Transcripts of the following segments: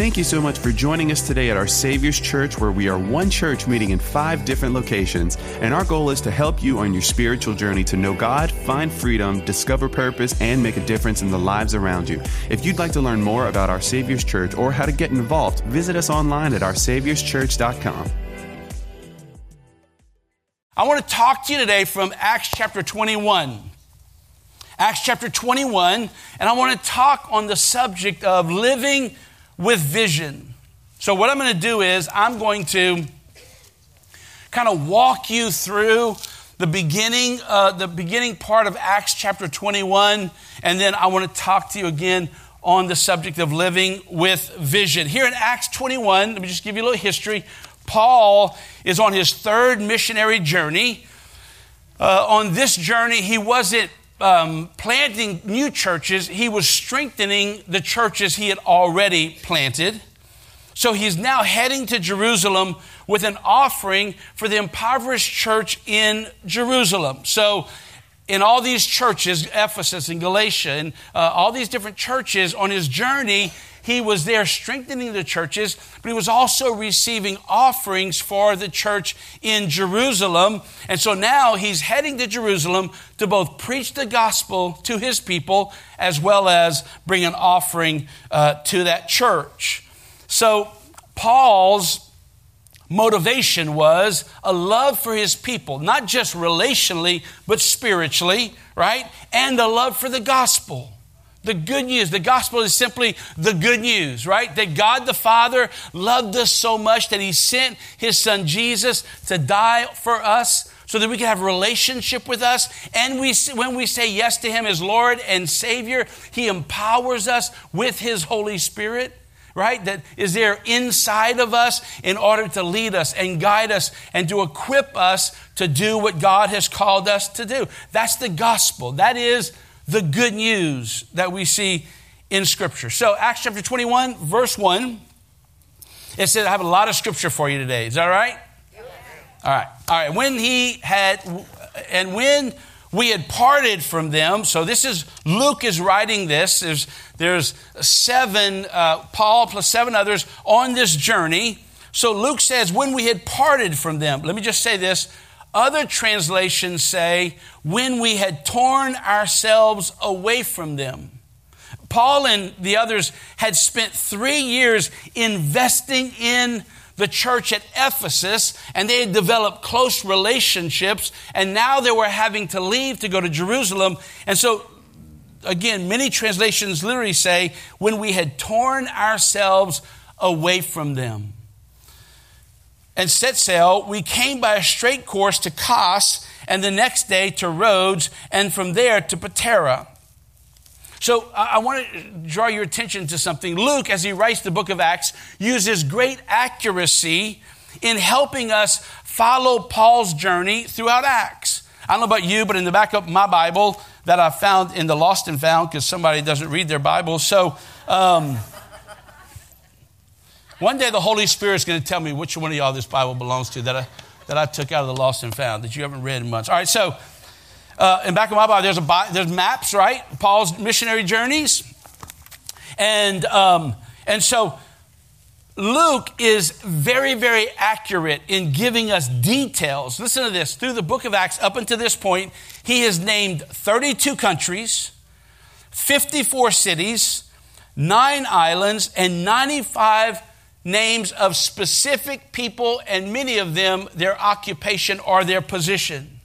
Thank you so much for joining us today at our Savior's Church, where we are one church meeting in five different locations. And our goal is to help you on your spiritual journey to know God, find freedom, discover purpose, and make a difference in the lives around you. If you'd like to learn more about our Savior's Church or how to get involved, visit us online at oursaviorschurch.com. I want to talk to you today from Acts chapter 21. Acts chapter 21, and I want to talk on the subject of living with vision. So, what I'm going to do is, I'm going to kind of walk you through the beginning, uh, the beginning part of Acts chapter 21, and then I want to talk to you again on the subject of living with vision. Here in Acts 21, let me just give you a little history. Paul is on his third missionary journey. Uh, on this journey, he wasn't um, planting new churches, he was strengthening the churches he had already planted. So he's now heading to Jerusalem with an offering for the impoverished church in Jerusalem. So, in all these churches, Ephesus and Galatia, and uh, all these different churches, on his journey, he was there strengthening the churches, but he was also receiving offerings for the church in Jerusalem. And so now he's heading to Jerusalem to both preach the gospel to his people as well as bring an offering uh, to that church. So Paul's motivation was a love for his people, not just relationally, but spiritually, right? And a love for the gospel. The good news, the gospel is simply the good news, right? That God the Father loved us so much that He sent His Son Jesus to die for us so that we can have a relationship with us. And we, when we say yes to Him as Lord and Savior, He empowers us with His Holy Spirit, right? That is there inside of us in order to lead us and guide us and to equip us to do what God has called us to do. That's the gospel. That is the good news that we see in Scripture. So, Acts chapter 21, verse 1, it says, I have a lot of Scripture for you today. Is that right? All right. All right. When he had, and when we had parted from them, so this is, Luke is writing this. There's, there's seven, uh, Paul plus seven others on this journey. So Luke says, when we had parted from them, let me just say this other translations say, when we had torn ourselves away from them. Paul and the others had spent three years investing in the church at Ephesus, and they had developed close relationships, and now they were having to leave to go to Jerusalem. And so, again, many translations literally say, when we had torn ourselves away from them and set sail, we came by a straight course to Kos, and the next day to Rhodes, and from there to Patara. So I want to draw your attention to something. Luke, as he writes the book of Acts, uses great accuracy in helping us follow Paul's journey throughout Acts. I don't know about you, but in the back of my Bible that I found in the Lost and Found, because somebody doesn't read their Bible, so um, one day the Holy Spirit is going to tell me which one of y'all this Bible belongs to that I, that I took out of the Lost and Found that you haven't read in months. All right, so uh, in back of my Bible, there's, a, there's maps, right? Paul's missionary journeys. And, um, and so Luke is very, very accurate in giving us details. Listen to this. Through the book of Acts, up until this point, he has named 32 countries, 54 cities, nine islands, and 95 names of specific people, and many of them their occupation or their position.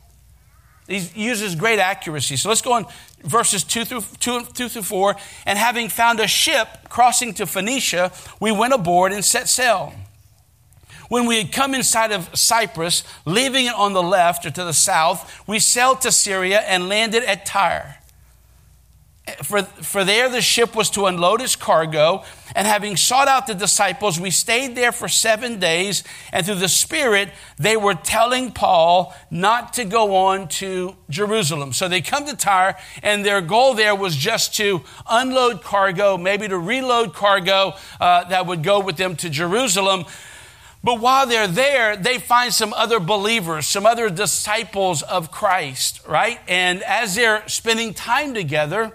He uses great accuracy. So let's go on verses 2 through, 2, 2 through 4. And having found a ship crossing to Phoenicia, we went aboard and set sail. When we had come inside of Cyprus, leaving it on the left or to the south, we sailed to Syria and landed at Tyre. For, for there the ship was to unload its cargo. And having sought out the disciples, we stayed there for seven days. And through the Spirit, they were telling Paul not to go on to Jerusalem. So they come to Tyre, and their goal there was just to unload cargo, maybe to reload cargo uh, that would go with them to Jerusalem. But while they're there, they find some other believers, some other disciples of Christ, right? And as they're spending time together,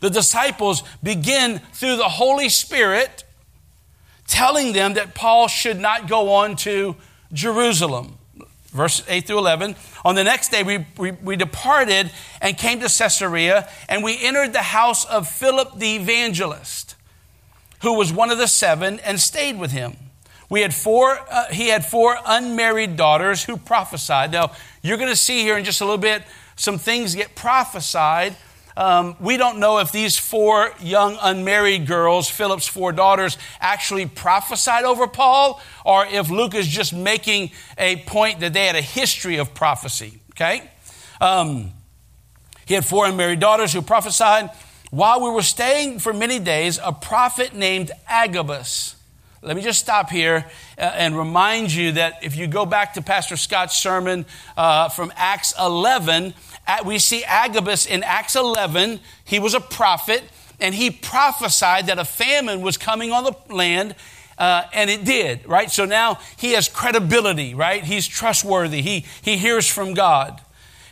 the disciples begin through the Holy Spirit telling them that Paul should not go on to Jerusalem. Verse 8 through 11. On the next day, we, we, we, departed and came to Caesarea, and we entered the house of Philip the evangelist, who was one of the seven, and stayed with him. We had four, uh, he had four unmarried daughters who prophesied. Now, you're going to see here in just a little bit some things get prophesied. Um, we don't know if these four young unmarried girls, Philip's four daughters, actually prophesied over Paul, or if Luke is just making a point that they had a history of prophecy. Okay? Um, he had four unmarried daughters who prophesied. While we were staying for many days, a prophet named Agabus let me just stop here uh, and remind you that if you go back to Pastor Scott's sermon uh, from Acts 11, we see Agabus in Acts 11. He was a prophet, and he prophesied that a famine was coming on the land, uh, and it did, right? So now he has credibility, right? He's trustworthy. He, he hears from God.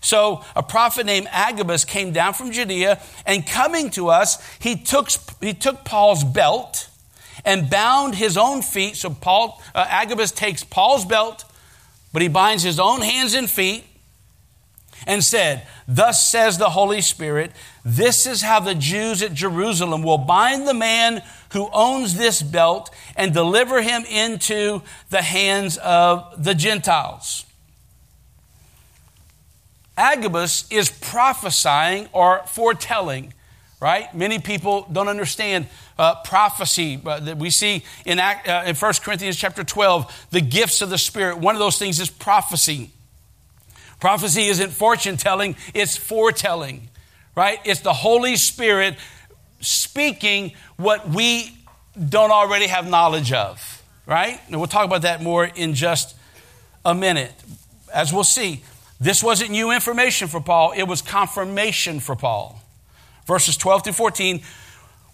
So a prophet named Agabus came down from Judea, and coming to us, he took, he took Paul's belt and bound his own feet. So Paul, uh, Agabus takes Paul's belt, but he binds his own hands and feet and said, Thus says the Holy Spirit, this is how the Jews at Jerusalem will bind the man who owns this belt and deliver him into the hands of the Gentiles. Agabus is prophesying or foretelling, right? Many people don't understand uh, prophecy that we see in, uh, in 1 Corinthians chapter 12, the gifts of the Spirit. One of those things is prophecy. Prophecy isn't fortune telling, it's foretelling, right? It's the Holy Spirit speaking what we don't already have knowledge of, right? And we'll talk about that more in just a minute. As we'll see, this wasn't new information for Paul, it was confirmation for Paul. Verses 12 through 14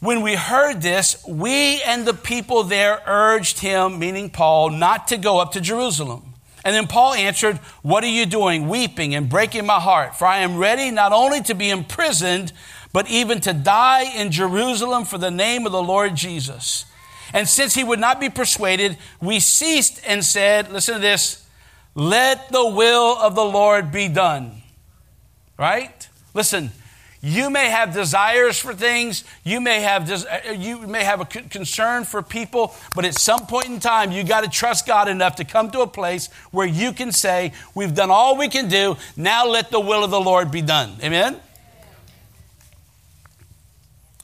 when we heard this, we and the people there urged him, meaning Paul, not to go up to Jerusalem. And then Paul answered, What are you doing, weeping and breaking my heart? For I am ready not only to be imprisoned, but even to die in Jerusalem for the name of the Lord Jesus. And since he would not be persuaded, we ceased and said, Listen to this, let the will of the Lord be done. Right? Listen, you may have desires for things. You may have uh, you may have a concern for people, but at some point in time, you got to trust God enough to come to a place where you can say, "We've done all we can do. Now let the will of the Lord be done." Amen.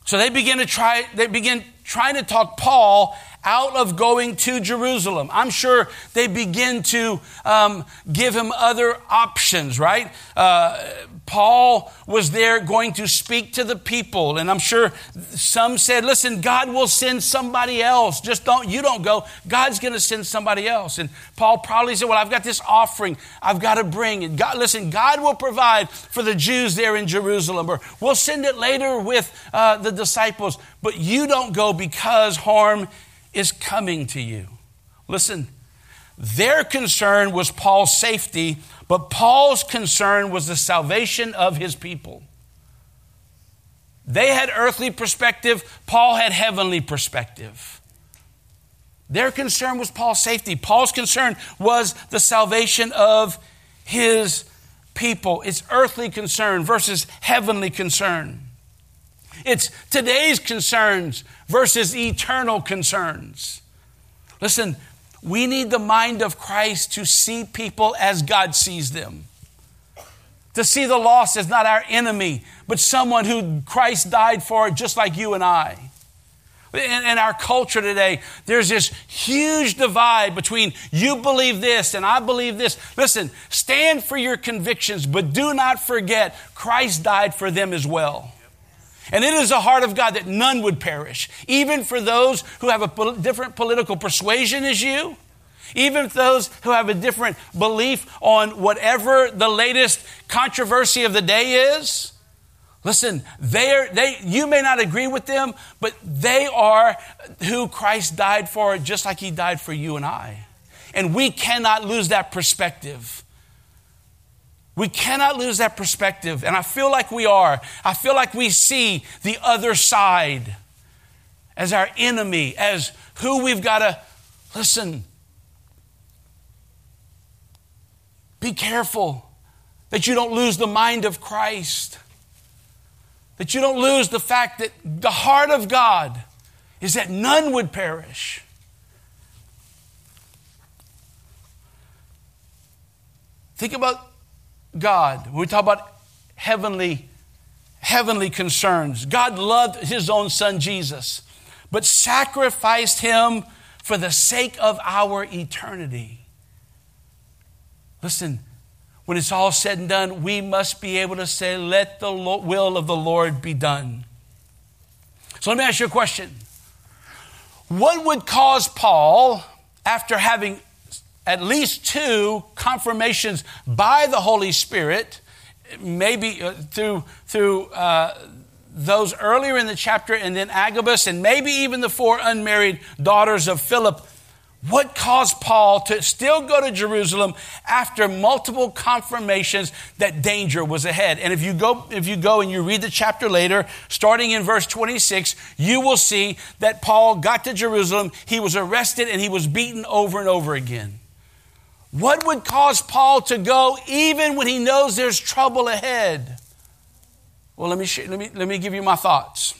So they begin to try. They begin trying to talk Paul out of going to Jerusalem. I'm sure they begin to um, give him other options, right? Uh, Paul was there going to speak to the people, and I'm sure some said, "Listen, God will send somebody else. Just don't you don't go. God's going to send somebody else." And Paul probably said, "Well, I've got this offering I've got to bring, and God, listen, God will provide for the Jews there in Jerusalem, or we'll send it later with uh, the disciples, but you don't go because harm is coming to you." Listen, their concern was Paul's safety but Paul's concern was the salvation of his people. They had earthly perspective, Paul had heavenly perspective. Their concern was Paul's safety. Paul's concern was the salvation of his people. It's earthly concern versus heavenly concern. It's today's concerns versus eternal concerns. Listen, we need the mind of Christ to see people as God sees them. To see the lost as not our enemy, but someone who Christ died for, just like you and I. In, in, our culture today, there's this huge divide between you believe this and I believe this. Listen, stand for your convictions, but do not forget Christ died for them as well. And it is the heart of God that none would perish, even for those who have a different political persuasion as you, even those who have a different belief on whatever the latest controversy of the day is. Listen, they are, they, you may not agree with them, but they are who Christ died for, just like He died for you and I. And we cannot lose that perspective. We cannot lose that perspective. And I feel like we are. I feel like we see the other side. as our enemy, as who we've got to listen. Be careful that you don't lose the mind of Christ, that you don't lose the fact that the heart of God is that none would perish. Think about God. We talk about heavenly, heavenly concerns. God loved his own son Jesus, but sacrificed him for the sake of our eternity. Listen, when it's all said and done, we must be able to say, Let the will of the Lord be done. So let me ask you a question. What would cause Paul, after having at least two confirmations by the Holy Spirit, maybe uh, through, through uh, those earlier in the chapter, and then Agabus, and maybe even the four unmarried daughters of Philip. What caused Paul to still go to Jerusalem after multiple confirmations that danger was ahead? And if you go, if you go and you read the chapter later, starting in verse 26, you will see that Paul got to Jerusalem, he was arrested, and he was beaten over and over again. What would cause Paul to go even when he knows there's trouble ahead? Well, let me, let me, let me give you my thoughts.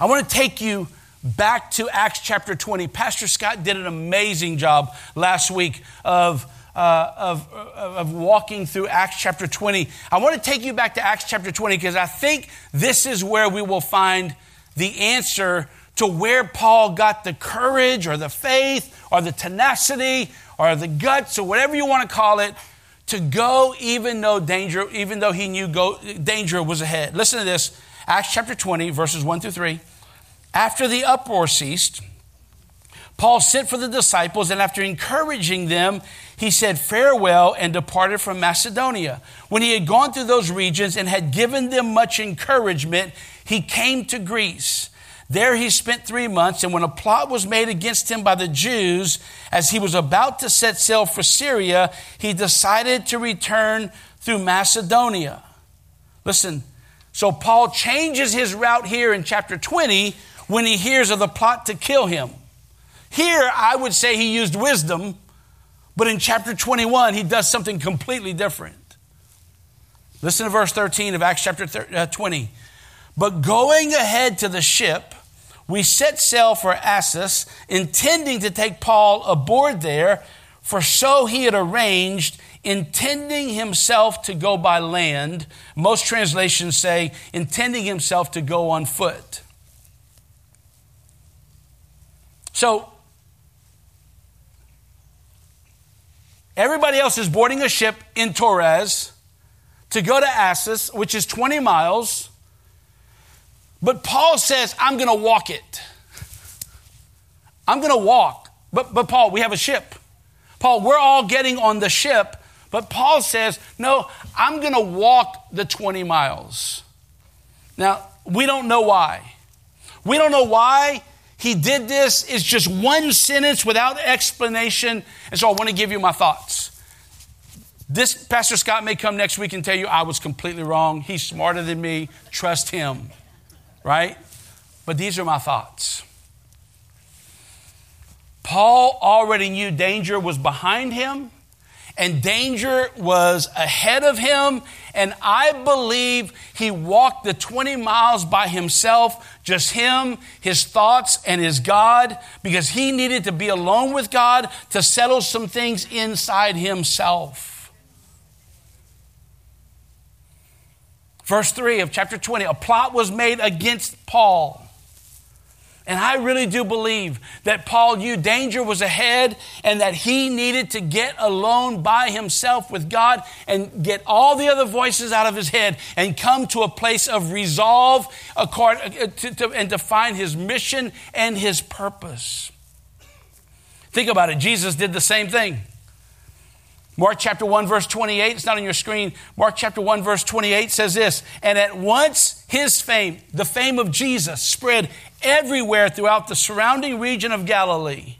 I want to take you back to Acts chapter 20. Pastor Scott did an amazing job last week of, uh, of, of walking through Acts chapter 20. I want to take you back to Acts chapter 20 because I think this is where we will find the answer to where Paul got the courage or the faith or the tenacity or the guts or whatever you want to call it to go even though danger, even though he knew go, danger was ahead. Listen to this Acts chapter 20, verses 1 through 3. After the uproar ceased, Paul sent for the disciples, and after encouraging them, he said farewell and departed from Macedonia. When he had gone through those regions and had given them much encouragement, he came to Greece. There he spent three months, and when a plot was made against him by the Jews, as he was about to set sail for Syria, he decided to return through Macedonia. Listen, so Paul changes his route here in chapter 20 when he hears of the plot to kill him. Here, I would say he used wisdom, but in chapter 21, he does something completely different. Listen to verse 13 of Acts chapter uh, 20. But going ahead to the ship, we set sail for Assos, intending to take Paul aboard there, for so he had arranged, intending himself to go by land. Most translations say, intending himself to go on foot. So, everybody else is boarding a ship in Troas to go to Assos, which is 20 miles. But Paul says, I'm going to walk it. I'm going to walk. But, but Paul, we have a ship. Paul, we're all getting on the ship. But Paul says, no, I'm going to walk the 20 miles. Now, we don't know why. We don't know why he did this. It's just one sentence without explanation. And so I want to give you my thoughts. This Pastor Scott may come next week and tell you I was completely wrong. He's smarter than me. Trust him right? But these are my thoughts. Paul already knew danger was behind him and danger was ahead of him. And I believe he walked the 20 miles by himself, just him, his thoughts, and his God, because he needed to be alone with God to settle some things inside himself. Verse 3 of chapter 20 a plot was made against Paul. And I really do believe that Paul knew danger was ahead and that he needed to get alone by himself with God and get all the other voices out of his head and come to a place of resolve uh, and to find his mission and his purpose. Think about it. Jesus did the same thing. Mark chapter 1, verse 28, it's not on your screen. Mark chapter 1, verse 28 says this And at once his fame, the fame of Jesus, spread everywhere throughout the surrounding region of Galilee.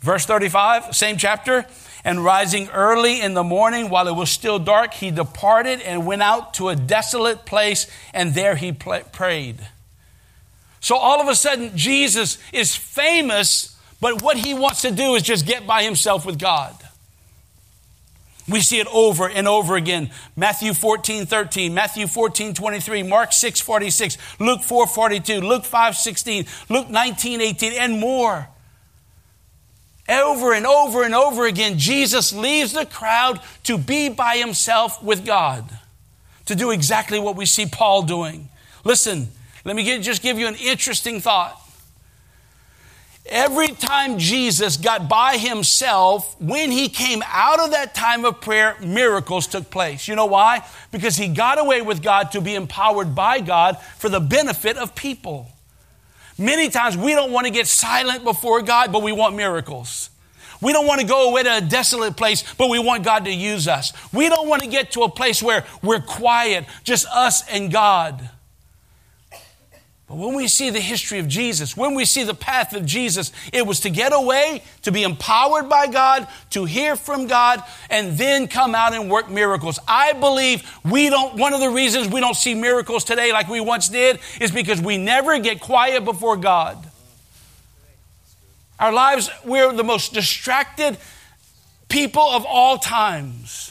Verse 35, same chapter. And rising early in the morning while it was still dark, he departed and went out to a desolate place, and there he prayed. So all of a sudden, Jesus is famous, but what he wants to do is just get by himself with God. We see it over and over again. Matthew 14, 13, Matthew 14, 23, Mark 6, 46, Luke 4, 42, Luke 5, 16, Luke 19, 18, and more. Over and over and over again, Jesus leaves the crowd to be by himself with God, to do exactly what we see Paul doing. Listen, let me get, just give you an interesting thought. Every time Jesus got by himself, when he came out of that time of prayer, miracles took place. You know why? Because he got away with God to be empowered by God for the benefit of people. Many times we don't want to get silent before God, but we want miracles. We don't want to go away to a desolate place, but we want God to use us. We don't want to get to a place where we're quiet, just us and God. But when we see the history of Jesus, when we see the path of Jesus, it was to get away, to be empowered by God, to hear from God, and then come out and work miracles. I believe we don't, one of the reasons we don't see miracles today like we once did is because we never get quiet before God. Our lives, we're the most distracted people of all times.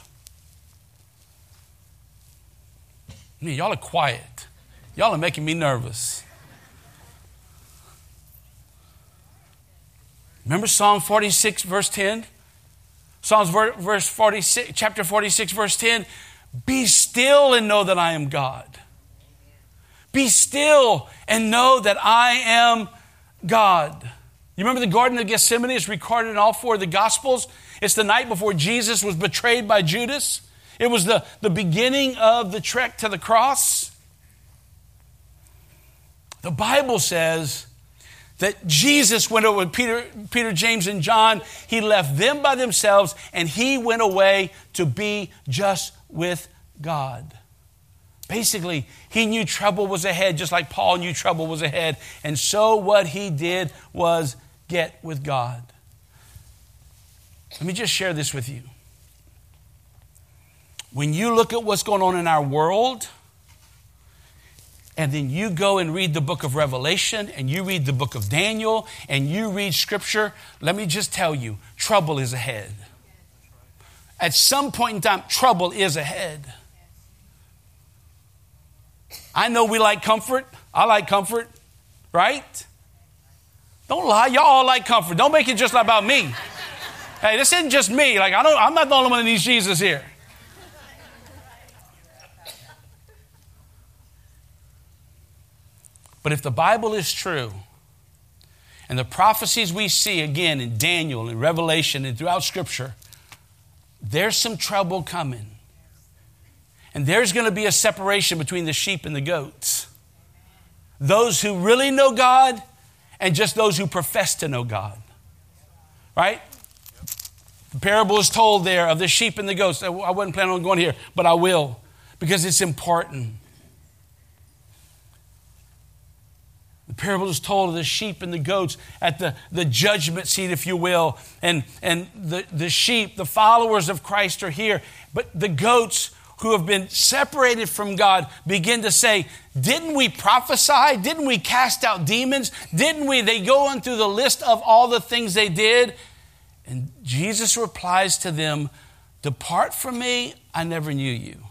I mean, y'all are quiet. Y'all are making me nervous. Remember Psalm 46, verse 10? Psalms verse 46, chapter 46, verse 10. Be still and know that I am God. Be still and know that I am God. You remember the Garden of Gethsemane is recorded in all four of the Gospels? It's the night before Jesus was betrayed by Judas. It was the, the beginning of the trek to the cross. The Bible says that Jesus went over with Peter, Peter, James, and John. He left them by themselves and he went away to be just with God. Basically, he knew trouble was ahead, just like Paul knew trouble was ahead. And so what he did was get with God. Let me just share this with you. When you look at what's going on in our world, and then you go and read the book of Revelation and you read the book of Daniel and you read scripture, let me just tell you, trouble is ahead. At some point in time, trouble is ahead. I know we like comfort. I like comfort, right? Don't lie. Y'all all like comfort. Don't make it just about me. Hey, this isn't just me. Like I don't I'm not the only one that needs Jesus here. But if the Bible is true, and the prophecies we see again in Daniel and Revelation and throughout Scripture, there's some trouble coming. And there's going to be a separation between the sheep and the goats. Those who really know God and just those who profess to know God. Right? The parable is told there of the sheep and the goats. I wasn't planning on going here, but I will because it's important. Parable is told of the sheep and the goats at the, the judgment seat, if you will. And, and the, the sheep, the followers of Christ, are here. But the goats who have been separated from God begin to say, Didn't we prophesy? Didn't we cast out demons? Didn't we? They go on through the list of all the things they did. And Jesus replies to them, Depart from me, I never knew you.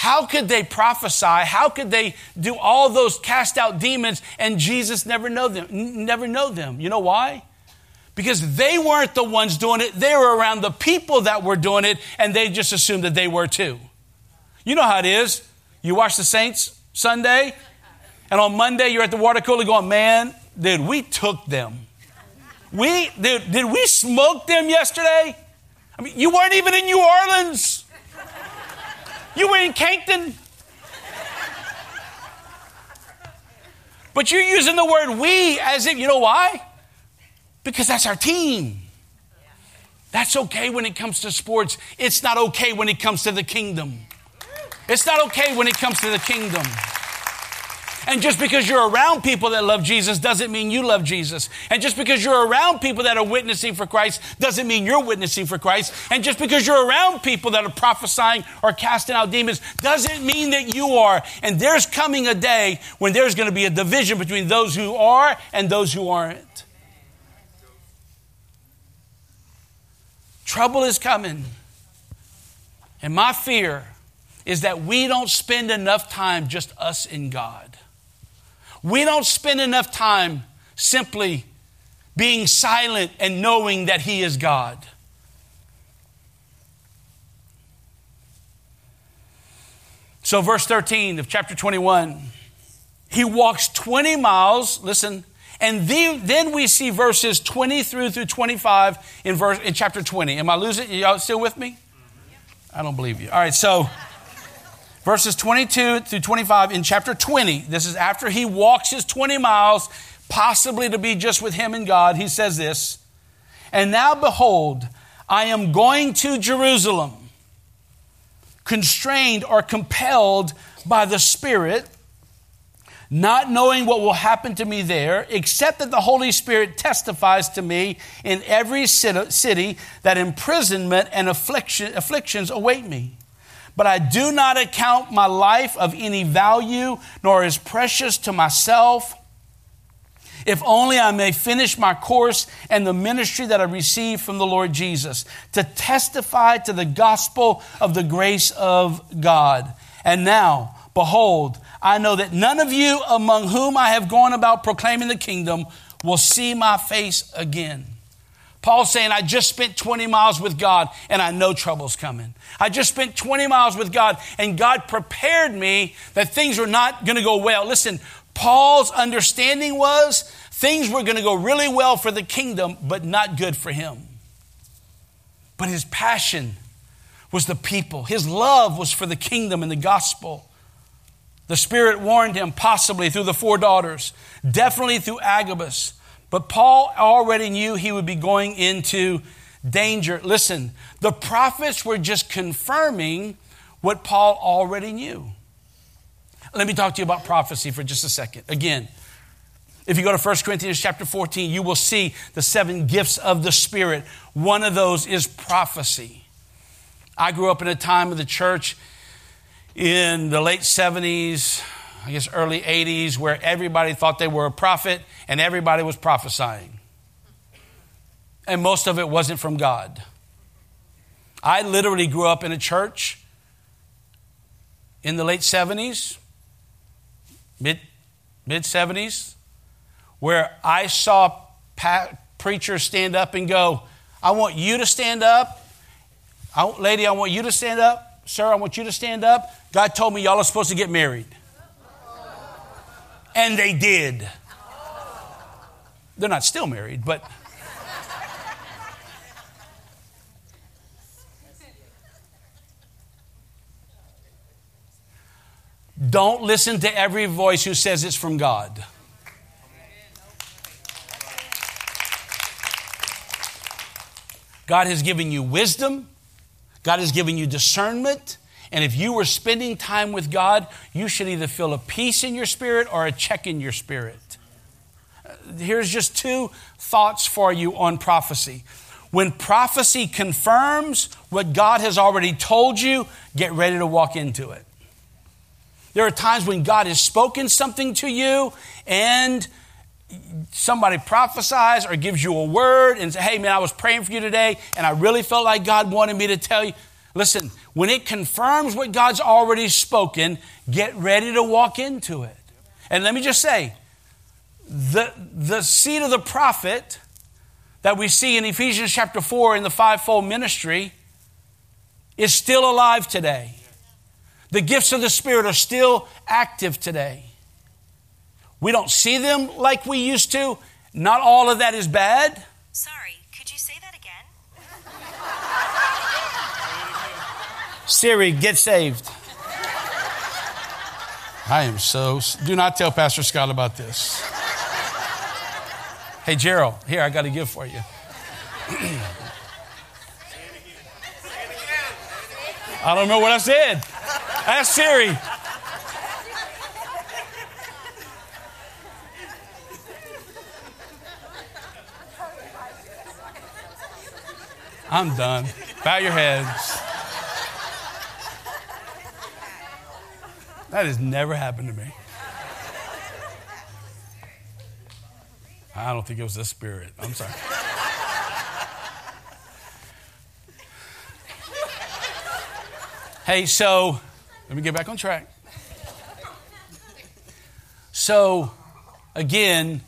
How could they prophesy? How could they do all those cast out demons and Jesus never know them? Never know them. You know why? Because they weren't the ones doing it. They were around the people that were doing it and they just assumed that they were too. You know how it is. You watch the Saints Sunday and on Monday you're at the water cooler going, "Man, dude, we took them. We dude, did we smoke them yesterday? I mean, you weren't even in New Orleans. You were in Cankton. But you're using the word we as if, you know why? Because that's our team. That's okay when it comes to sports. It's not okay when it comes to the kingdom. It's not okay when it comes to the kingdom. And just because you're around people that love Jesus doesn't mean you love Jesus. And just because you're around people that are witnessing for Christ doesn't mean you're witnessing for Christ. And just because you're around people that are prophesying or casting out demons doesn't mean that you are. And there's coming a day when there's going to be a division between those who are and those who aren't. Trouble is coming. And my fear is that we don't spend enough time just us and God. We don't spend enough time simply being silent and knowing that He is God. So, verse 13 of chapter 21, he walks 20 miles, listen, and then, then we see verses 20 through through 25 in, verse, in chapter 20. Am I losing? Y'all still with me? I don't believe you. All right, so verses 22 through 25 in chapter 20. This is after he walks his 20 miles, possibly to be just with him and God. He says this And now behold, I am going to Jerusalem, constrained or compelled by the Spirit, not knowing what will happen to me there, except that the Holy Spirit testifies to me in every city that imprisonment and affliction, afflictions await me. But I do not account my life of any value, nor is precious to myself, if only I may finish my course and the ministry that I received from the Lord Jesus, to testify to the gospel of the grace of God. And now, behold, I know that none of you among whom I have gone about proclaiming the kingdom will see my face again. Paul's saying, I just spent 20 miles with God and I know trouble's coming. I just spent 20 miles with God and God prepared me that things were not going to go well. Listen, Paul's understanding was things were going to go really well for the kingdom, but not good for him. But his passion was the people, his love was for the kingdom and the gospel. The Spirit warned him, possibly through the four daughters, definitely through Agabus but Paul already knew he would be going into danger. Listen, the prophets were just confirming what Paul already knew. Let me talk to you about prophecy for just a second. Again, if you go to 1 Corinthians chapter 14, you will see the seven gifts of the Spirit. One of those is prophecy. I grew up in a time of the church in the late 70s, I guess early 80s, where everybody thought they were a prophet and everybody was prophesying. And most of it wasn't from God. I literally grew up in a church in the late 70s, mid, mid 70s, where I saw pa- preachers stand up and go, I want you to stand up. I, lady, I want you to stand up. Sir, I want you to stand up. God told me y'all are supposed to get married. And they did. They're not still married, but. Don't listen to every voice who says it's from God. God has given you wisdom, God has given you discernment. And if you were spending time with God, you should either feel a peace in your spirit or a check in your spirit here's just two thoughts for you on prophecy. When prophecy confirms what God has already told you, get ready to walk into it. There are times when God has spoken something to you and somebody prophesies or gives you a word and say, hey man, I was praying for you today and I really felt like God wanted me to tell you. Listen, when it confirms what God's already spoken, get ready to walk into it. And let me just say, the, the seed of the prophet that we see in Ephesians chapter 4 in the fivefold ministry is still alive today. The gifts of the Spirit are still active today. We don't see them like we used to. Not all of that is bad. Sorry, Siri, get saved. I am so. Do not tell Pastor Scott about this. Hey, Gerald, here, I got a gift for you. I don't know what I said. Ask Siri. I'm done. Bow your heads. That has never happened to me. I don't think it was the spirit. I'm sorry. hey, so let me get back on track. So, again,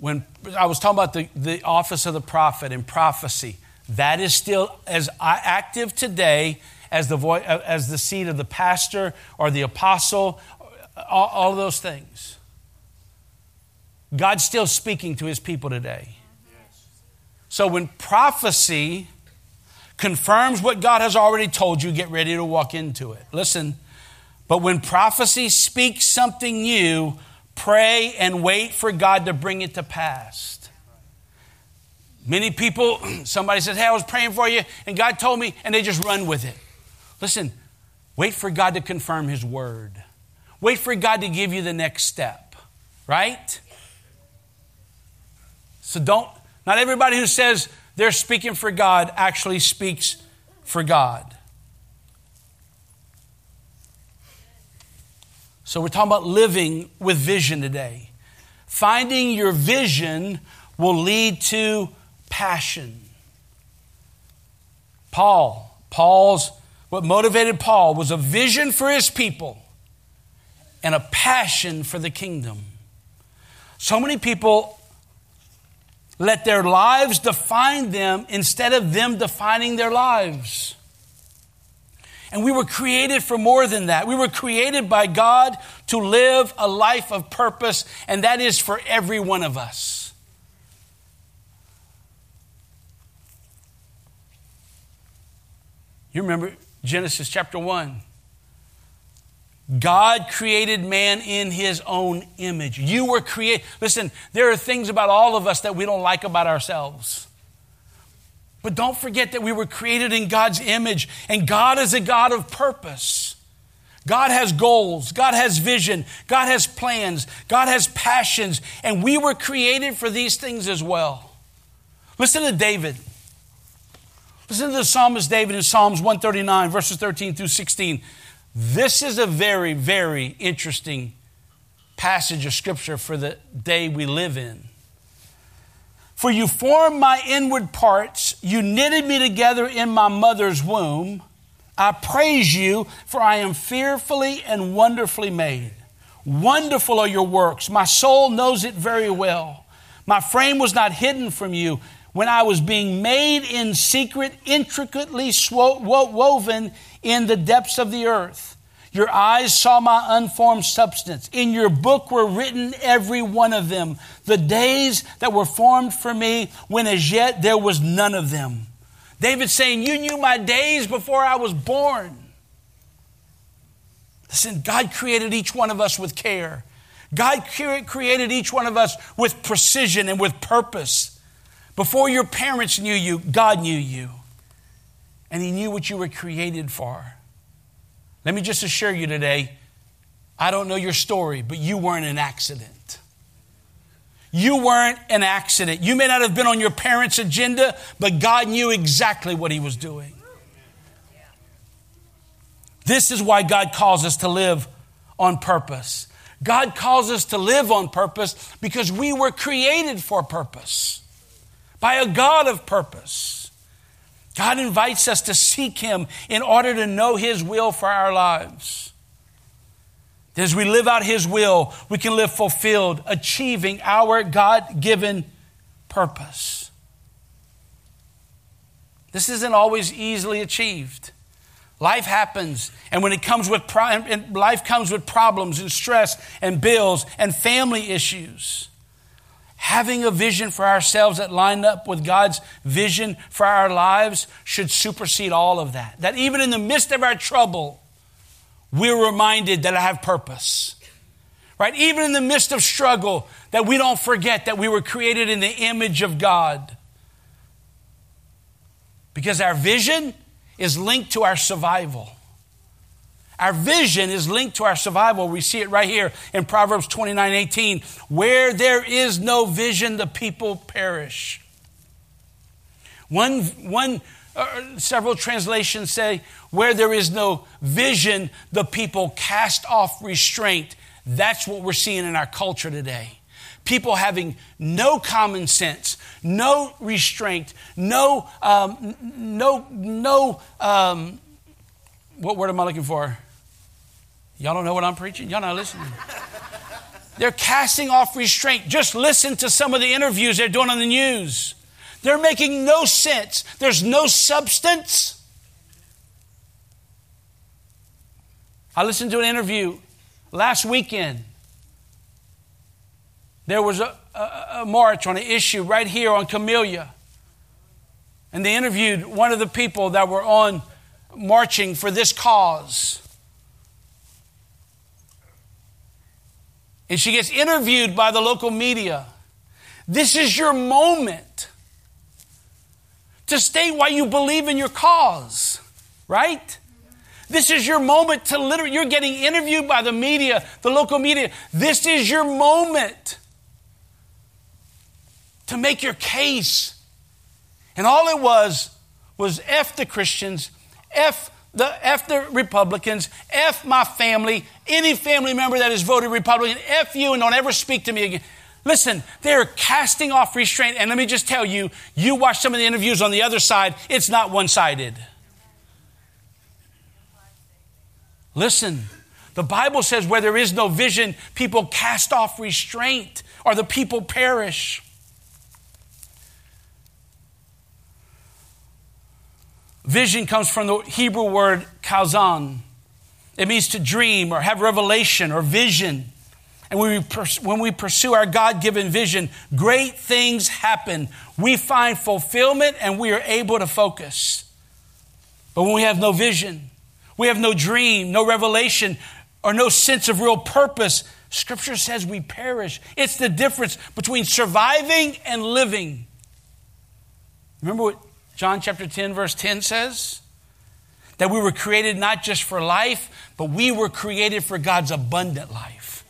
when I was talking about the, the office of the prophet and prophecy, that is still as active today as the, voice, as the seat of the pastor or the apostle, all, all of those things. God's still speaking to his people today. So when prophecy confirms what God has already told you, get ready to walk into it. Listen, but when prophecy speaks something new, pray and wait for God to bring it to pass. Many people, somebody says, Hey, I was praying for you, and God told me, and they just run with it. Listen, wait for God to confirm His word. Wait for God to give you the next step, right? So don't, not everybody who says they're speaking for God actually speaks for God. So we're talking about living with vision today. Finding your vision will lead to passion. Paul, Paul's what motivated Paul was a vision for his people and a passion for the kingdom. So many people let their lives define them instead of them defining their lives. And we were created for more than that. We were created by God to live a life of purpose, and that is for every one of us. You remember Genesis chapter 1. God created man in his own image. You were created. Listen, there are things about all of us that we don't like about ourselves. But don't forget that we were created in God's image, and God is a God of purpose. God has goals, God has vision, God has plans, God has passions, and we were created for these things as well. Listen to David. Listen to the psalmist David in Psalms 139, verses 13 through 16. This is a very, very interesting passage of scripture for the day we live in. For you formed my inward parts, you knitted me together in my mother's womb. I praise you, for I am fearfully and wonderfully made. Wonderful are your works. My soul knows it very well. My frame was not hidden from you when I was being made in secret, intricately woven in the depths of the earth. Your eyes saw my unformed substance. In your book were written every one of them, the days that were formed for me, when as yet there was none of them. David saying, You knew my days before I was born. Listen, God created each one of us with care. God created each one of us with precision and with purpose. Before your parents knew you, God knew you. And He knew what you were created for. Let me just assure you today I don't know your story, but you weren't an accident. You weren't an accident. You may not have been on your parents' agenda, but God knew exactly what He was doing. This is why God calls us to live on purpose. God calls us to live on purpose because we were created for purpose by a God of purpose. God invites us to seek Him in order to know His will for our lives. As we live out His will, we can live fulfilled, achieving our God given purpose. This isn't always easily achieved. Life happens, and when it comes with pro- life comes with problems and stress and bills and family issues having a vision for ourselves that lined up with God's vision for our lives should supersede all of that. That even in the midst of our trouble, we're reminded that I have purpose. Right? Even in the midst of struggle, that we don't forget that we were created in the image of God. Because our vision is linked to our survival. Our vision is linked to our survival. We see it right here in Proverbs 29 18. Where there is no vision, the people perish. One, one uh, several translations say, where there is no vision, the people cast off restraint. That's what we're seeing in our culture today. People having no common sense, no restraint, no, um, no, no, um, what word am I looking for? Y'all don't know what I'm preaching? Y'all not listening. They're casting off restraint. Just listen to some of the interviews they're doing on the news. They're making no sense. There's no substance. I listened to an interview last weekend. There was a, a, a, march on an issue right here on Camellia. And they interviewed one of the people that were on marching for this cause. And she gets interviewed by the local media. This is your moment to state why you believe in your cause, right? This is your moment to literally, you're getting interviewed by the media, the local media. This is your moment to make your case. And all it was was F the Christians, F the F the Republicans, F my family, any family member that has voted Republican, F you and don't ever speak to me again. Listen, they're casting off restraint. And let me just tell you, you watch some of the interviews on the other side, it's not one sided. Listen, the Bible says where there is no vision, people cast off restraint or the people perish. Vision comes from the Hebrew word chazon. It means to dream or have revelation or vision. And when we, pers- when we pursue our God given vision, great things happen. We find fulfillment and we are able to focus. But when we have no vision, we have no dream, no revelation, or no sense of real purpose, Scripture says we perish. It's the difference between surviving and living. Remember what John chapter 10, verse 10 says? That we were created not just for life, but we were created for God's abundant life.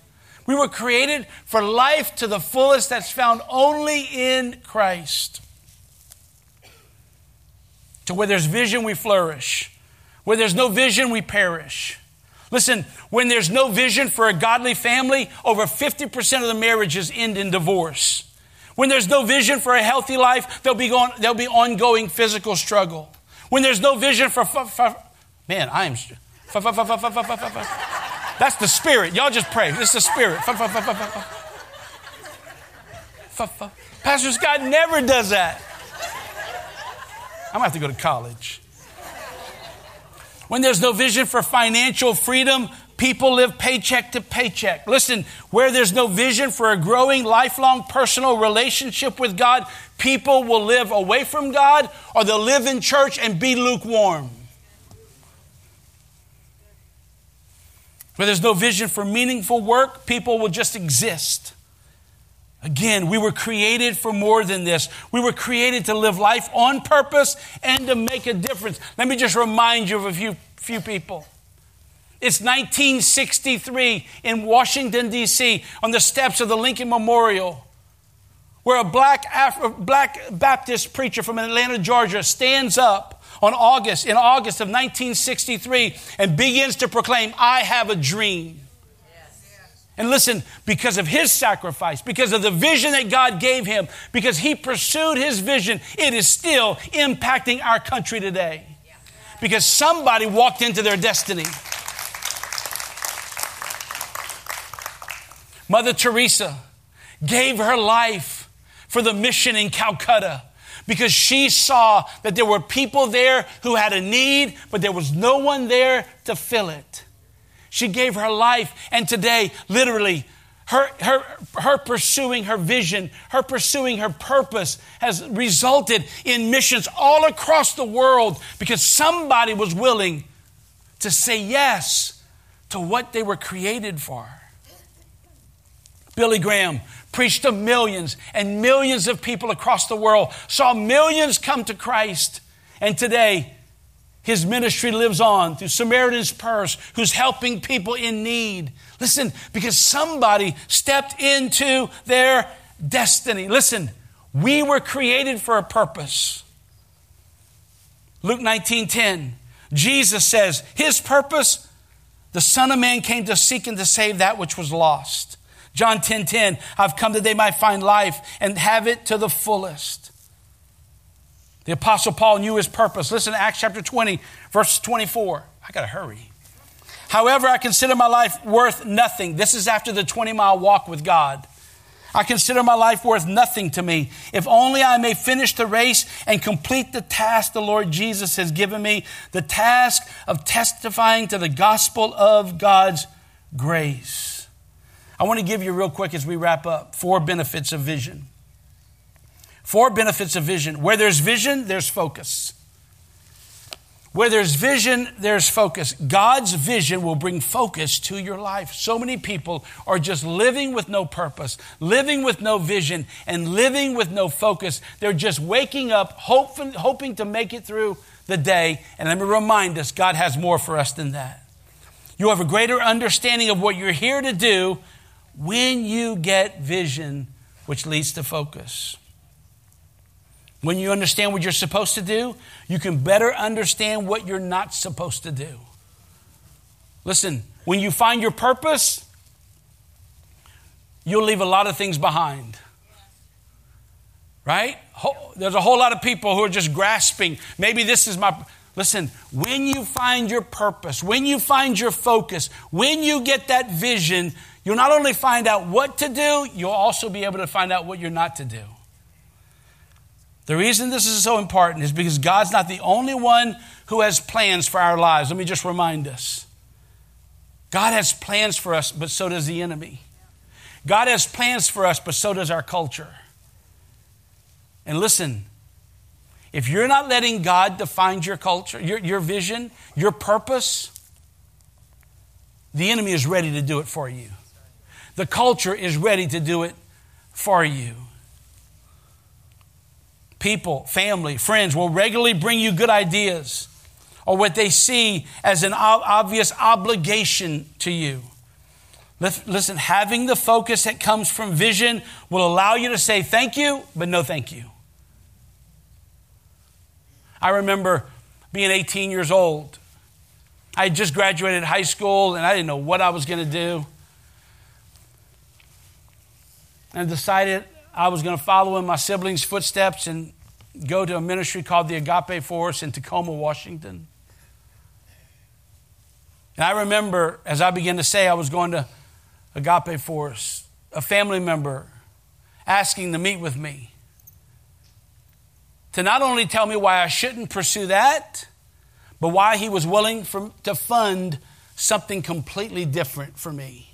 We were created for life to the fullest that's found only in Christ. To where there's vision, we flourish. Where there's no vision, we perish. Listen, when there's no vision for a godly family, over 50% of the marriages end in divorce. When there's no vision for a healthy life, there'll be, going, there'll be ongoing physical struggle. When there's no vision for, for, for man, I am. That's the spirit. Y'all just pray. It's the spirit. Pastor Scott never does that. I'm gonna have to go to college. When there's no vision for financial freedom, people live paycheck to paycheck. Listen, where there's no vision for a growing, lifelong personal relationship with God, people will live away from God or they'll live in church and be lukewarm. Where there's no vision for meaningful work, people will just exist. Again, we were created for more than this. We were created to live life on purpose and to make a difference. Let me just remind you of a few, few people. It's 1963 in Washington, D.C., on the steps of the Lincoln Memorial, where a black, Af- black Baptist preacher from Atlanta, Georgia stands up on August, in August of 1963, and begins to proclaim, I have a dream. And listen, because of his sacrifice, because of the vision that God gave him, because he pursued his vision, it is still impacting our country today. Because somebody walked into their destiny. Mother Teresa gave her life for the mission in Calcutta because she saw that there were people there who had a need, but there was no one there to fill it. She gave her life, and today, literally, her, her, her pursuing her vision, her pursuing her purpose has resulted in missions all across the world because somebody was willing to say yes to what they were created for. Billy Graham preached to millions, and millions of people across the world saw millions come to Christ. And today, his ministry lives on through Samaritan's Purse, who's helping people in need. Listen, because somebody stepped into their destiny. Listen, we were created for a purpose. Luke 19 10, Jesus says, His purpose, the Son of Man came to seek and to save that which was lost. John 10 10, I've come that they might find life and have it to the fullest. The Apostle Paul knew his purpose. Listen to Acts chapter 20, verse 24. I got to hurry. However, I consider my life worth nothing. This is after the 20 mile walk with God. I consider my life worth nothing to me. If only I may finish the race and complete the task the Lord Jesus has given me the task of testifying to the gospel of God's grace. I want to give you, real quick, as we wrap up, four benefits of vision. Four benefits of vision. Where there's vision, there's focus. Where there's vision, there's focus. God's vision will bring focus to your life. So many people are just living with no purpose, living with no vision, and living with no focus. They're just waking up, hoping, hoping to make it through the day. And let me remind us God has more for us than that. You have a greater understanding of what you're here to do when you get vision, which leads to focus. When you understand what you're supposed to do, you can better understand what you're not supposed to do. Listen, when you find your purpose, you'll leave a lot of things behind. Right? There's a whole lot of people who are just grasping. Maybe this is my. Listen, when you find your purpose, when you find your focus, when you get that vision, you'll not only find out what to do, you'll also be able to find out what you're not to do. The reason this is so important is because God's not the only one who has plans for our lives. Let me just remind us God has plans for us, but so does the enemy. God has plans for us, but so does our culture. And listen, if you're not letting God define your culture, your, your vision, your purpose, the enemy is ready to do it for you. The culture is ready to do it for you people, family, friends will regularly bring you good ideas or what they see as an obvious obligation to you. Listen, having the focus that comes from vision will allow you to say thank you, but no thank you. I remember being 18 years old. I had just graduated high school and I didn't know what I was going to do. And decided I was going to follow in my siblings' footsteps and go to a ministry called the Agape Force in Tacoma, Washington. And I remember as I began to say I was going to Agape Force, a family member asking to meet with me to not only tell me why I shouldn't pursue that, but why he was willing for, to fund something completely different for me.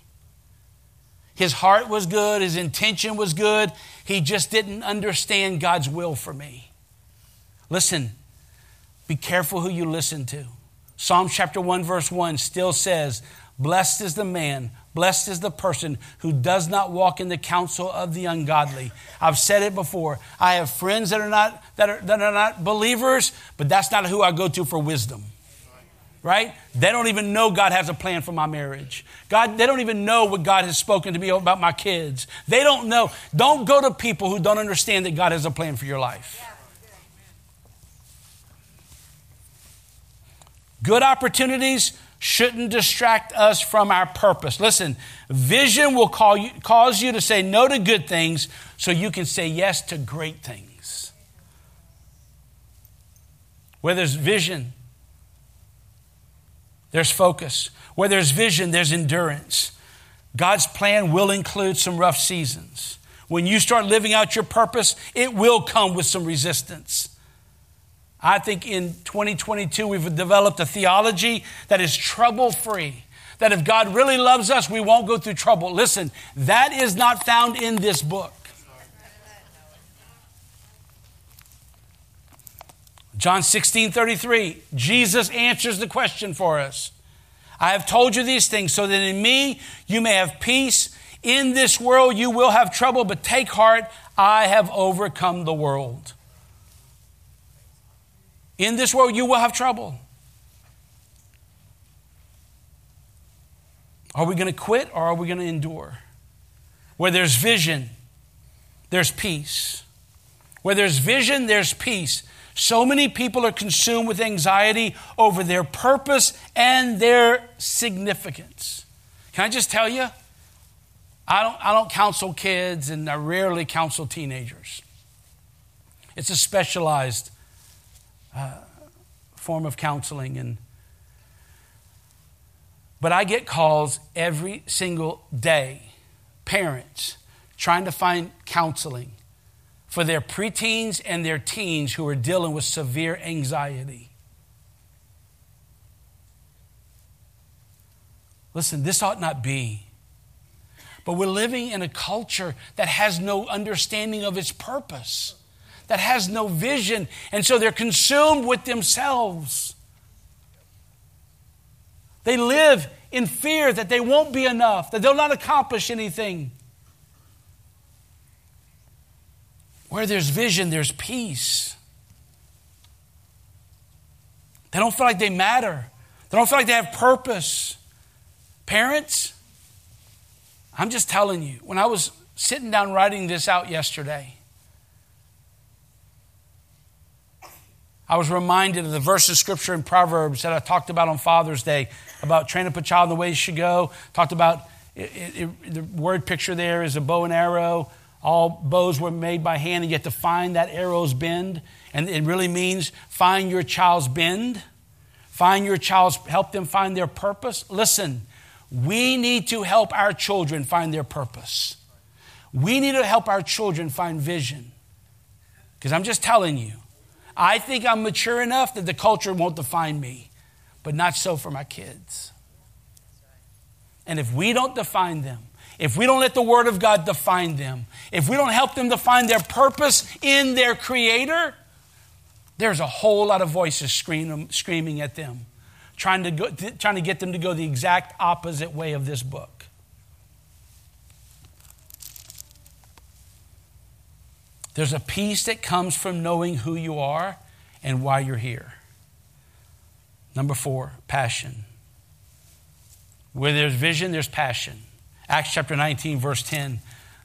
His heart was good, his intention was good. He just didn't understand God's will for me. Listen, be careful who you listen to. Psalm chapter 1, verse 1 still says, Blessed is the man, blessed is the person who does not walk in the counsel of the ungodly. I've said it before. I have friends that are not, that are, that are not believers, but that's not who I go to for wisdom right? They don't even know God has a plan for my marriage. God, they don't even know what God has spoken to me about my kids. They don't know. Don't go to people who don't understand that God has a plan for your life. Good opportunities shouldn't distract us from our purpose. Listen, vision will you, cause you to say no to good things so you can say yes to great things. Where there's vision, there's focus. Where there's vision, there's endurance. God's plan will include some rough seasons. When you start living out your purpose, it will come with some resistance. I think in 2022, we've developed a theology that is trouble free. That if God really loves us, we won't go through trouble. Listen, that is not found in this book. John 16 33, Jesus answers the question for us. I have told you these things so that in me you may have peace. In this world you will have trouble, but take heart, I have overcome the world. In this world you will have trouble. Are we going to quit or are we going to endure? Where there's vision, there's peace. Where there's vision, there's peace. So many people are consumed with anxiety over their purpose and their significance. Can I just tell you? I don't, I don't counsel kids and I rarely counsel teenagers. It's a specialized uh, form of counseling. And, but I get calls every single day, parents trying to find counseling for their preteens and their teens who are dealing with severe anxiety. Listen, this ought not be. But we're living in a culture that has no understanding of its purpose, that has no vision, and so they're consumed with themselves. They live in fear that they won't be enough, that they'll not accomplish anything. Where there's vision, there's peace. They don't feel like they matter. They don't feel like they have purpose. Parents, I'm just telling you, when I was sitting down writing this out yesterday, I was reminded of the verse of scripture in Proverbs that I talked about on Father's Day about train up a child the way he should go. Talked about it, it, the word picture there is a bow and arrow. All bows were made by hand, and you have to find that arrow's bend. And it really means find your child's bend, find your child's, help them find their purpose. Listen, we need to help our children find their purpose. We need to help our children find vision. Because I'm just telling you, I think I'm mature enough that the culture won't define me, but not so for my kids. And if we don't define them, if we don't let the Word of God define them, if we don't help them define their purpose in their Creator, there's a whole lot of voices scream, screaming at them, trying to, go, trying to get them to go the exact opposite way of this book. There's a peace that comes from knowing who you are and why you're here. Number four, passion. Where there's vision, there's passion. Acts chapter 19, verse 10.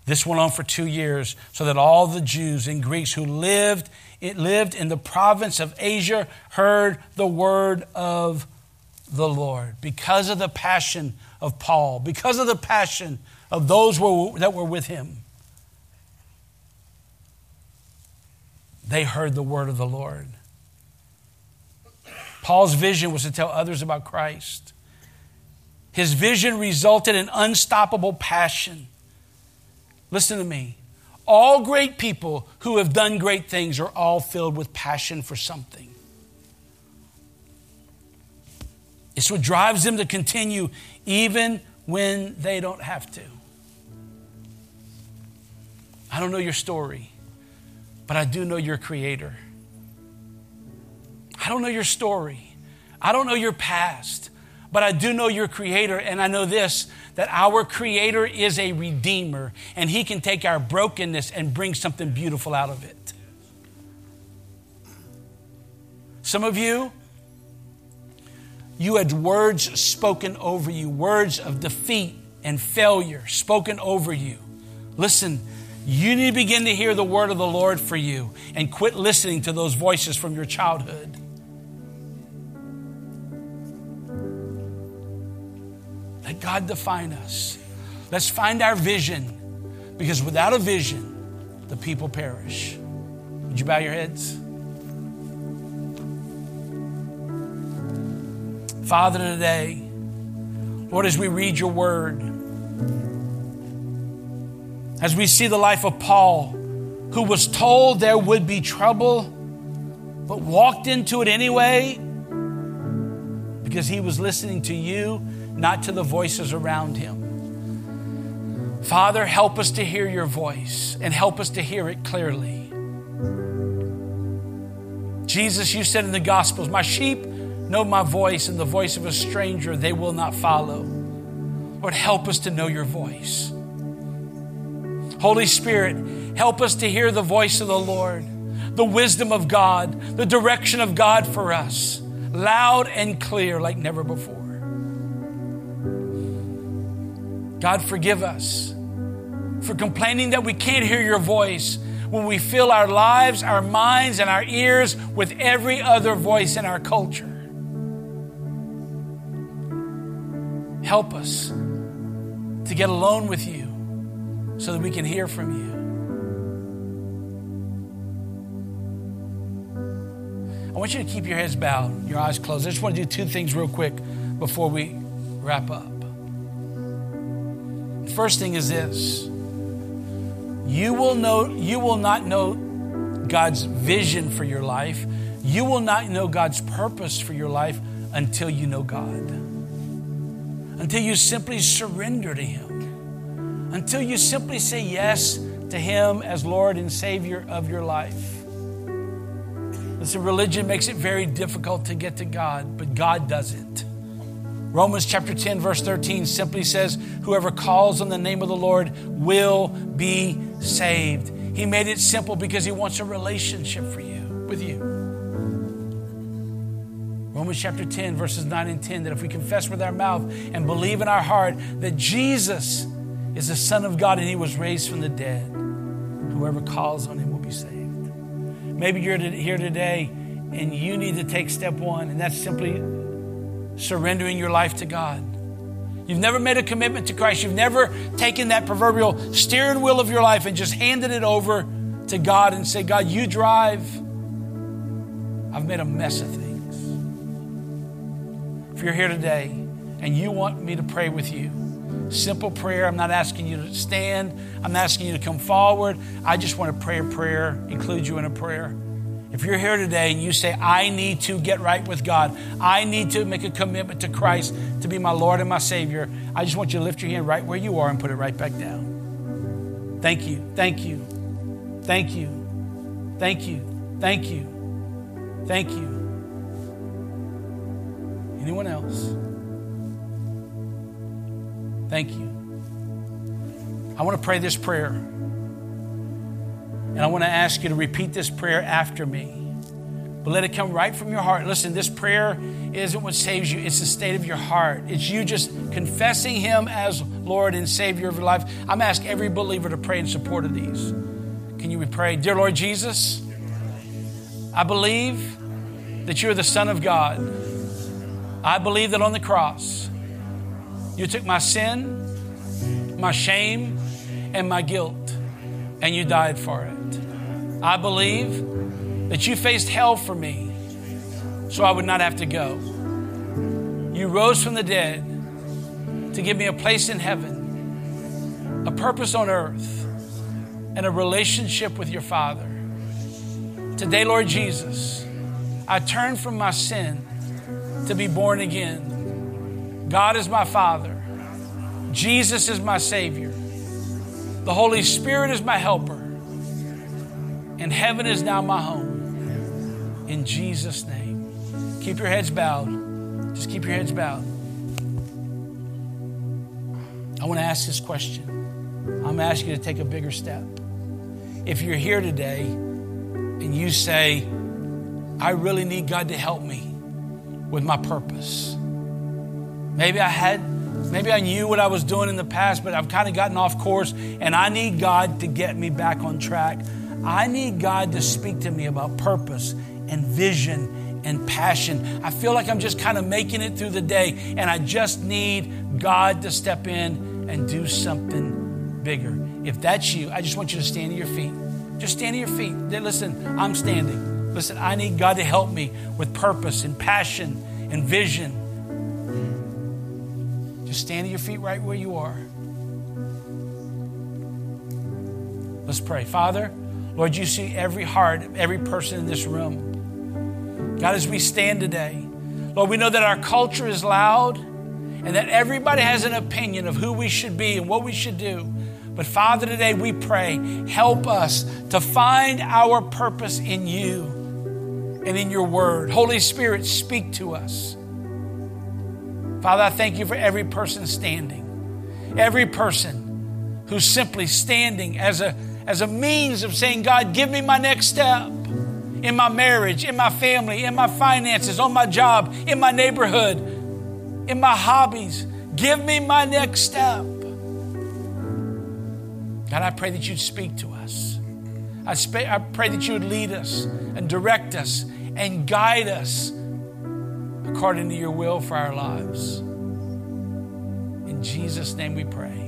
This went on for two years, so that all the Jews and Greeks who lived, it lived in the province of Asia heard the word of the Lord. Because of the passion of Paul, because of the passion of those that were with him, they heard the word of the Lord. Paul's vision was to tell others about Christ. His vision resulted in unstoppable passion. Listen to me. All great people who have done great things are all filled with passion for something. It's what drives them to continue even when they don't have to. I don't know your story, but I do know your creator. I don't know your story. I don't know your past but I do know your creator, and I know this that our creator is a redeemer, and he can take our brokenness and bring something beautiful out of it. Some of you, you had words spoken over you, words of defeat and failure spoken over you. Listen, you need to begin to hear the word of the Lord for you and quit listening to those voices from your childhood. Let God define us. Let's find our vision because without a vision, the people perish. Would you bow your heads? Father, today, Lord, as we read your word, as we see the life of Paul, who was told there would be trouble, but walked into it anyway because he was listening to you not to the voices around him. Father, help us to hear your voice and help us to hear it clearly. Jesus, you said in the Gospels, My sheep know my voice, and the voice of a stranger they will not follow. Lord, help us to know your voice. Holy Spirit, help us to hear the voice of the Lord, the wisdom of God, the direction of God for us, loud and clear like never before. God, forgive us for complaining that we can't hear your voice when we fill our lives, our minds, and our ears with every other voice in our culture. Help us to get alone with you so that we can hear from you. I want you to keep your heads bowed, your eyes closed. I just want to do two things real quick before we wrap up. First thing is this. You will know you will not know God's vision for your life. You will not know God's purpose for your life until you know God. Until you simply surrender to him. Until you simply say yes to him as Lord and Savior of your life. Listen, religion makes it very difficult to get to God, but God doesn't. Romans chapter 10, verse 13 simply says, Whoever calls on the name of the Lord will be saved. He made it simple because He wants a relationship for you, with you. Romans chapter 10, verses 9 and 10 that if we confess with our mouth and believe in our heart that Jesus is the Son of God and He was raised from the dead, whoever calls on Him will be saved. Maybe you're here today and you need to take step one, and that's simply surrendering your life to God. You've never made a commitment to Christ. You've never taken that proverbial steering wheel of your life and just handed it over to God and say, God, you drive. I've made a mess of things. If you're here today and you want me to pray with you, simple prayer. I'm not asking you to stand. I'm asking you to come forward. I just want to pray a prayer, include you in a prayer. If you're here today and you say, I need to get right with God, I need to make a commitment to Christ to be my Lord and my Savior, I just want you to lift your hand right where you are and put it right back down. Thank you, thank you, thank you, thank you, thank you, thank you. Anyone else? Thank you. I want to pray this prayer. And I want to ask you to repeat this prayer after me. But let it come right from your heart. Listen, this prayer isn't what saves you, it's the state of your heart. It's you just confessing Him as Lord and Savior of your life. I'm asking every believer to pray in support of these. Can you pray? Dear Lord Jesus, I believe that you're the Son of God. I believe that on the cross, you took my sin, my shame, and my guilt, and you died for it. I believe that you faced hell for me so I would not have to go. You rose from the dead to give me a place in heaven, a purpose on earth, and a relationship with your Father. Today, Lord Jesus, I turn from my sin to be born again. God is my Father. Jesus is my Savior. The Holy Spirit is my helper. And heaven is now my home. In Jesus' name. Keep your heads bowed. Just keep your heads bowed. I want to ask this question. I'm asking you to take a bigger step. If you're here today and you say, I really need God to help me with my purpose. Maybe I had, maybe I knew what I was doing in the past, but I've kind of gotten off course and I need God to get me back on track. I need God to speak to me about purpose and vision and passion. I feel like I'm just kind of making it through the day and I just need God to step in and do something bigger. If that's you, I just want you to stand to your feet. Just stand to your feet. Listen, I'm standing. Listen, I need God to help me with purpose and passion and vision just stand to your feet right where you are. Let's pray. Father, Lord, you see every heart, every person in this room. God, as we stand today, Lord, we know that our culture is loud and that everybody has an opinion of who we should be and what we should do. But Father, today we pray, help us to find our purpose in you and in your word. Holy Spirit, speak to us. Father, I thank you for every person standing, every person who's simply standing as a, as a means of saying, God, give me my next step in my marriage, in my family, in my finances, on my job, in my neighborhood, in my hobbies. Give me my next step. God, I pray that you'd speak to us. I, sp- I pray that you would lead us and direct us and guide us according to your will for our lives. In Jesus' name we pray.